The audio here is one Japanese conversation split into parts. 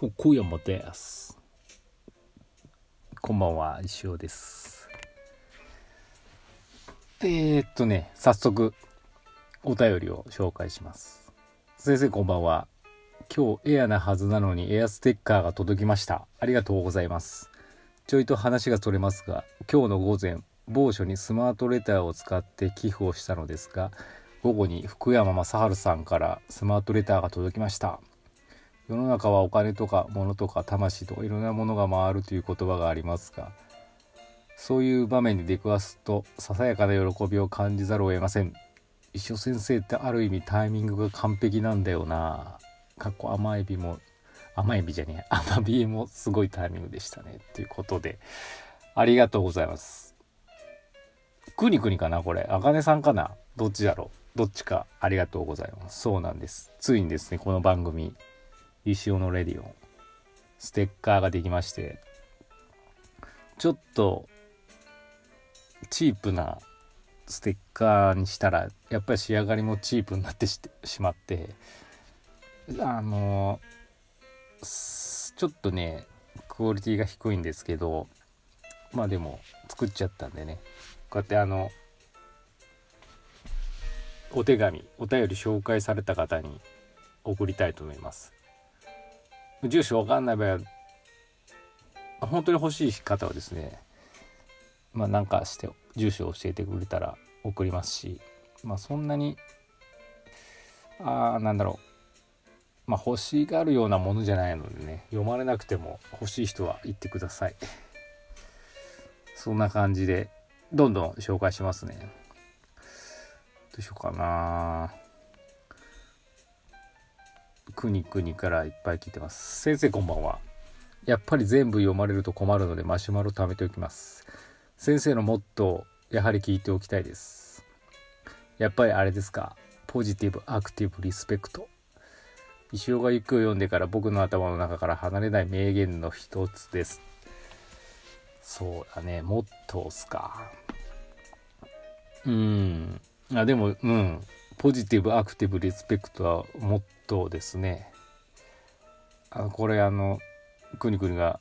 福山です。こんばんは、石尾です。えー、っとね、早速、お便りを紹介します。先生こんばんは。今日エアなはずなのにエアステッカーが届きました。ありがとうございます。ちょいと話がそれますが、今日の午前、某所にスマートレターを使って寄付をしたのですが、午後に福山雅治さんからスマートレターが届きました。世の中はお金とか物とか魂とかいろんなものが回るという言葉がありますがそういう場面に出くわすとささやかな喜びを感じざるを得ません。一緒先生ってある意味タイミングが完璧なんだよな。かっこ甘エビも甘エビじゃねえアマビエもすごいタイミングでしたね。ということでありがとうございます。くにくにかなこれ。あかねさんかな？どっちだろう？どっちか。ありがとうございます。そうなんです。ついにですねこの番組石尾のレディオステッカーができましてちょっとチープなステッカーにしたらやっぱり仕上がりもチープになってしまってあのちょっとねクオリティが低いんですけどまあでも作っちゃったんでね。こうやってあのお手紙お便り紹介された方に送りたいと思います。住所わかんない場合は本当に欲しい方はですねまあなんかして住所を教えてくれたら送りますしまあそんなにああなんだろうまあ欲しがるようなものじゃないのでね読まれなくても欲しい人は言ってください。そんな感じでどんどん紹介しますね。どうしようかな。くにくにからいっぱい聞いてます。先生こんばんは。やっぱり全部読まれると困るのでマシュマロ貯めておきます。先生のモットーやはり聞いておきたいです。やっぱりあれですか。ポジティブアクティブリスペクト。石尾がゆっくり読んでから僕の頭の中から離れない名言の一つです。そうだね。モットーっすか。うん。あでもうん。ポジティブアクティブリスペクトはモットーですね。あのこれあのくにくにが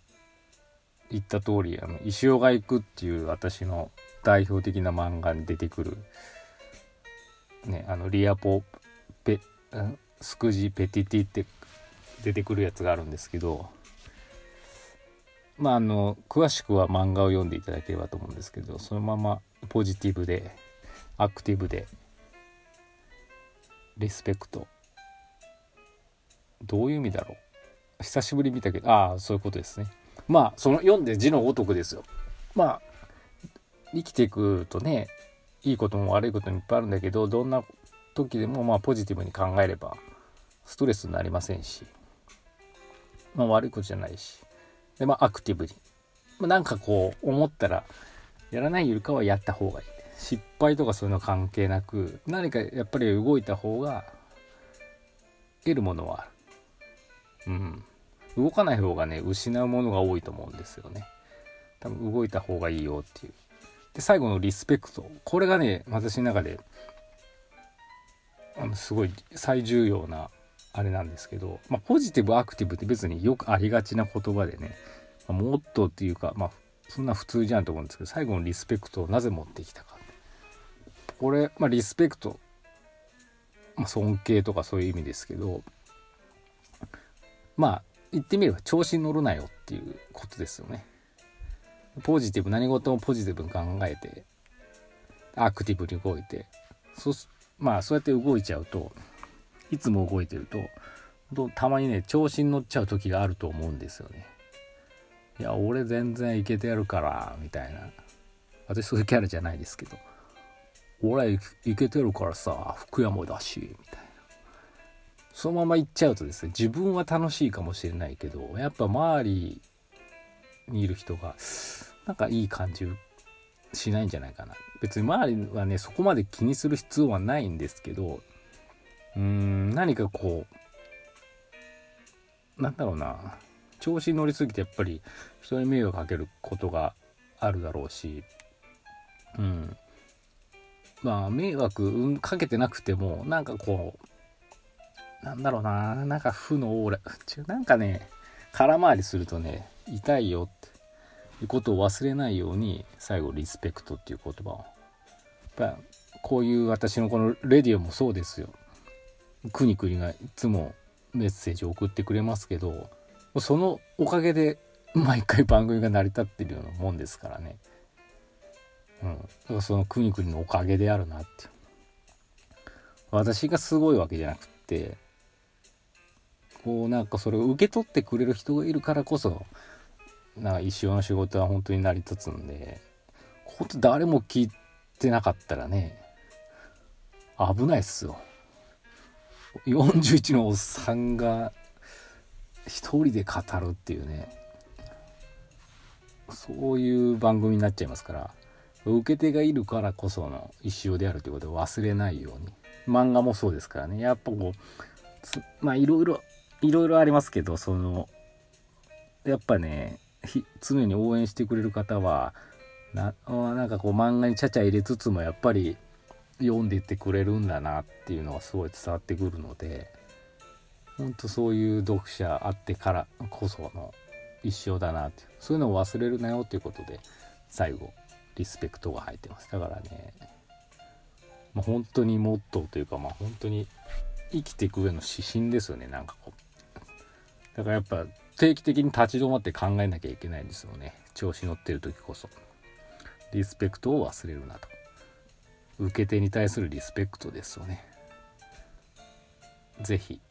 言った通りあの石尾が行くっていう私の代表的な漫画に出てくるねあのリアポペスクジペティティって出てくるやつがあるんですけどまああの詳しくは漫画を読んでいただければと思うんですけどそのままポジティブでアクティブでリスペクト。どういう意味だろう？久しぶり見たけど。ああそういうことですね。まあその読んで字のごとくですよ。まあ生きていくとねいいことも悪いこともいっぱいあるんだけどどんな時でもまあポジティブに考えればストレスになりませんし、まあ、悪いことじゃないし。でまあアクティブに、まあ、なんかこう思ったらやらないよりかはやった方がいい。失敗とかそういうの関係なく何かやっぱり動いた方が得るものはある。うん。動かない方がね失うものが多いと思うんですよね。多分動いた方がいいよっていう。で最後のリスペクト。これがね私の中であのすごい最重要なあれなんですけど、まあ、ポジティブアクティブって別によくありがちな言葉でね、まあ、モットーっていうかまあそんな普通じゃんと思うんですけど最後のリスペクトをなぜ持ってきたか。これ、まあ、リスペクト、まあ、尊敬とかそういう意味ですけど。まあ言ってみれば調子に乗るなよっていうことですよね。ポジティブ何事もポジティブに考えてアクティブに動いて。そまあそうやって動いちゃうといつも動いてるとたまにね調子に乗っちゃう時があると思うんですよね。いや俺全然いけてやるからみたいな。私そういうキャラじゃないですけど。俺いけてるからさ福山だしみたいな。そのまま行っちゃうとですね自分は楽しいかもしれないけどやっぱ周りにいる人がなんかいい感じしないんじゃないかな。別に周りはねそこまで気にする必要はないんですけどうーん何かこうなんだろうな。調子に乗りすぎてやっぱり人に迷惑かけることがあるだろうしうん。まあ迷惑かけてなくてもなんかこうなんだろうな。なんか負のオーラなんかね空回りするとね痛いよっていうことを忘れないように最後リスペクトっていう言葉を。やっぱこういう私のこのレディオもそうですよ。くにくにがいつもメッセージを送ってくれますけどそのおかげで毎回番組が成り立ってるようなもんですからね。うん。そのくにくにのおかげであるなって。私がすごいわけじゃなくってこうなんかそれを受け取ってくれる人がいるからこそなんか一生の仕事は本当に成り立つんで本当誰も聞いてなかったらね危ないっすよ。41のおっさんが一人で語るっていうねそういう番組になっちゃいますから受け手がいるからこその一生であるということを忘れないように。漫画もそうですからね。やっぱこうまあいろいろいろいろありますけどそのやっぱね常に応援してくれる方はななんかこう漫画にちゃちゃ入れつつもやっぱり読んでいってくれるんだなっていうのがすごい伝わってくるので本当そういう読者あってからこその一生だなってそういうのを忘れるなよっていうことで最後。リスペクトが入ってます。だからね、まあ、本当にモットーというかまあ本当に生きていく上の指針ですよね。なんかこう。だからやっぱ定期的に立ち止まって考えなきゃいけないんですよね。調子乗ってる時こそ。リスペクトを忘れるなと。受け手に対するリスペクトですよね。是非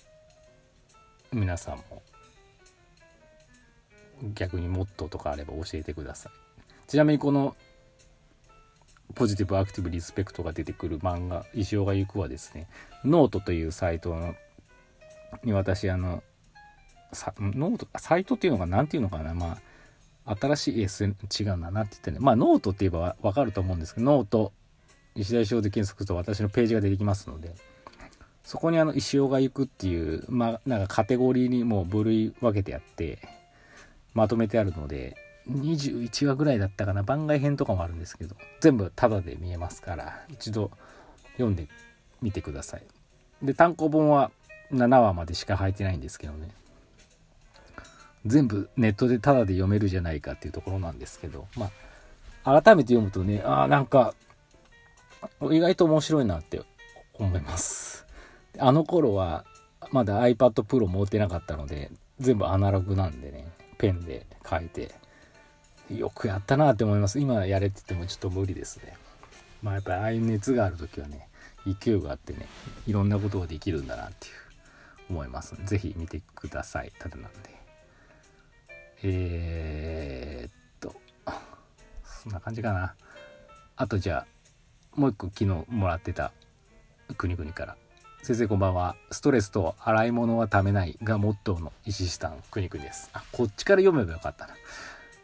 皆さんも逆にモットーとかあれば教えてください。ちなみにこのポジティブアクティブリスペクトが出てくる漫画「石尾が行く」はですねノートというサイトのに私あのノートサイトっていうのが何ていうのかなまあ新しい SN 違うんだなって言ってねまあノートって言えば分かると思うんですけどノート石田翔で検索すると私のページが出てきますのでそこにあの石尾が行くっていう、まあ、なんかカテゴリーにもう部類分けてやって、まとめてあるので、21話ぐらいだったかな、番外編とかもあるんですけど、全部タダで見えますから、一度読んでみてください。で、単行本は7話までしか入ってないんですけどね。全部ネットでタダで読めるじゃないかっていうところなんですけど、まあ、改めて読むとね、ああ、なんか、意外と面白いなって思います。あの頃はまだ iPad Pro 持ってなかったので全部アナログなんでねペンで書いてよくやったなって思います。今やれって言ってもちょっと無理ですね。まあやっぱりああいう熱がある時はね勢いがあってねいろんなことができるんだなっていう思います。是非見てください。ただなんで。えー、っとそんな感じかな。あとじゃあもう一個昨日もらってた国々から。先生こんばんは。ストレスと洗い物はためないがモットーの石下くにくにです。あ、こっちから読めばよかったな。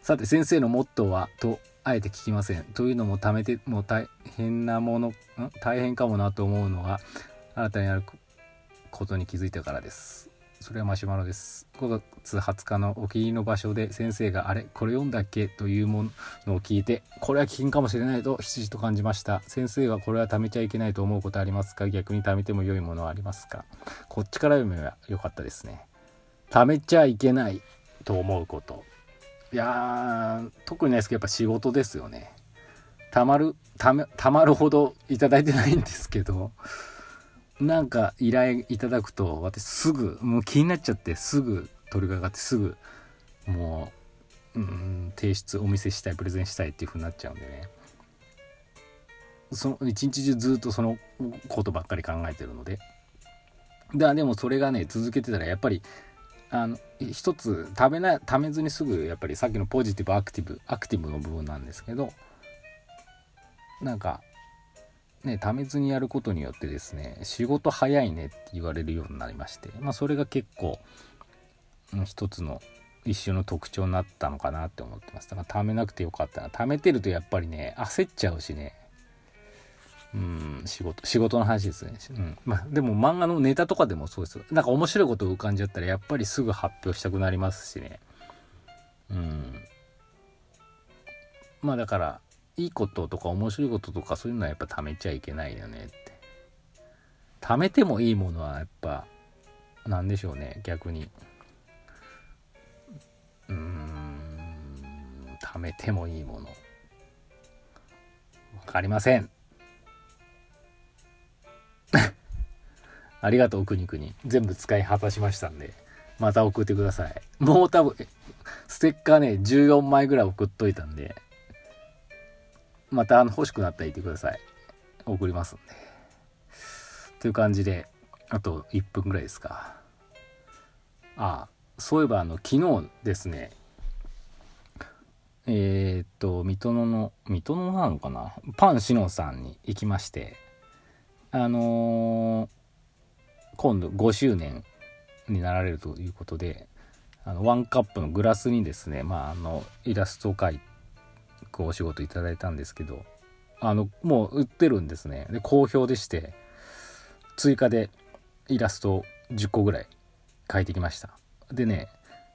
さて先生のモットーはとあえて聞きません。というのもためても大変なもの、ん？大変かもなと思うのが新たにあることに気づいたからです。それはマシュマロです。5月20日のお気に入りの場所で先生があれこれ読んだっけ？というものを聞いてこれは危険かもしれないとひしひしと感じました。先生はこれは貯めちゃいけないと思うことありますか？逆に貯めても良いものはありますか？こっちから読めばよかったですね。貯めちゃいけないと思うこと。いや特にないですけどやっぱ仕事ですよね。たまるためたまるほどいただいてないんですけどなんか依頼いただくと私すぐもう気になっちゃってすぐ取り掛かってすぐもううん提出お見せしたいプレゼンしたいっていう風になっちゃうんでね。その一日中ずっとそのことばっかり考えてるので。だでもそれがね続けてたらやっぱりあの一つ食べない食べずにすぐやっぱりさっきのポジティブアクティブアクティブの部分なんですけどなんかね、貯めずにやることによってですね、仕事早いねって言われるようになりまして、まあそれが結構、うん、一つの一種の特徴になったのかなって思ってます。だから貯めなくてよかったな。貯めてるとやっぱりね、焦っちゃうしね、うん、仕事、仕事の話ですね。うん。まあ、でも漫画のネタとかでもそうですよ。なんか面白いこと浮かんじゃったら、やっぱりすぐ発表したくなりますしね。うん。まあだから、いいこととか面白いこととかそういうのはやっぱ貯めちゃいけないよねって。貯めてもいいものはやっぱ、なんでしょうね、逆に。はめてもいいもの。わかりません。ありがとう、くにくに。全部使い果たしましたんで、また送ってください。もう多分、ステッカーね、14枚ぐらい送っといたんで、またあの欲しくなったら言ってください。送りますんで。という感じで、あと1分ぐらいですか。ああ、そういえばあの、昨日ですね、えー、っと、水戸野の、水戸野なのかな？パンシノンさんに行きまして、あのー、今度5周年になられるということで、あの、ワンカップのグラスにですね、まあ、あの、イラストを描くお仕事いただいたんですけど、あの、もう売ってるんですね。で、好評でして、追加でイラストを10個ぐらい描いてきました。でね、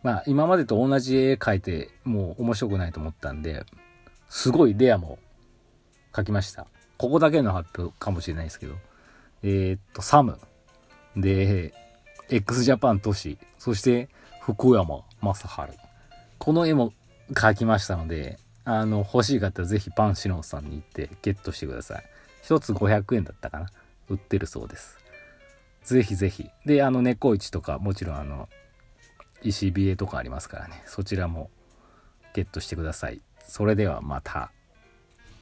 まあ今までと同じ絵描いてもう面白くないと思ったんで、すごいレアも描きました。ここだけの発表かもしれないですけど。えー、っと、サム。で、x ジャパン都市。そして福山雅治。この絵も描きましたので、あの、欲しい方はぜひパンシノンさんに行ってゲットしてください。一つ500円だったかな。売ってるそうです。ぜひぜひ。で、あの、猫市とか、もちろんあの、石冷えとかありますからねそちらもゲットしてくださいそれではまた。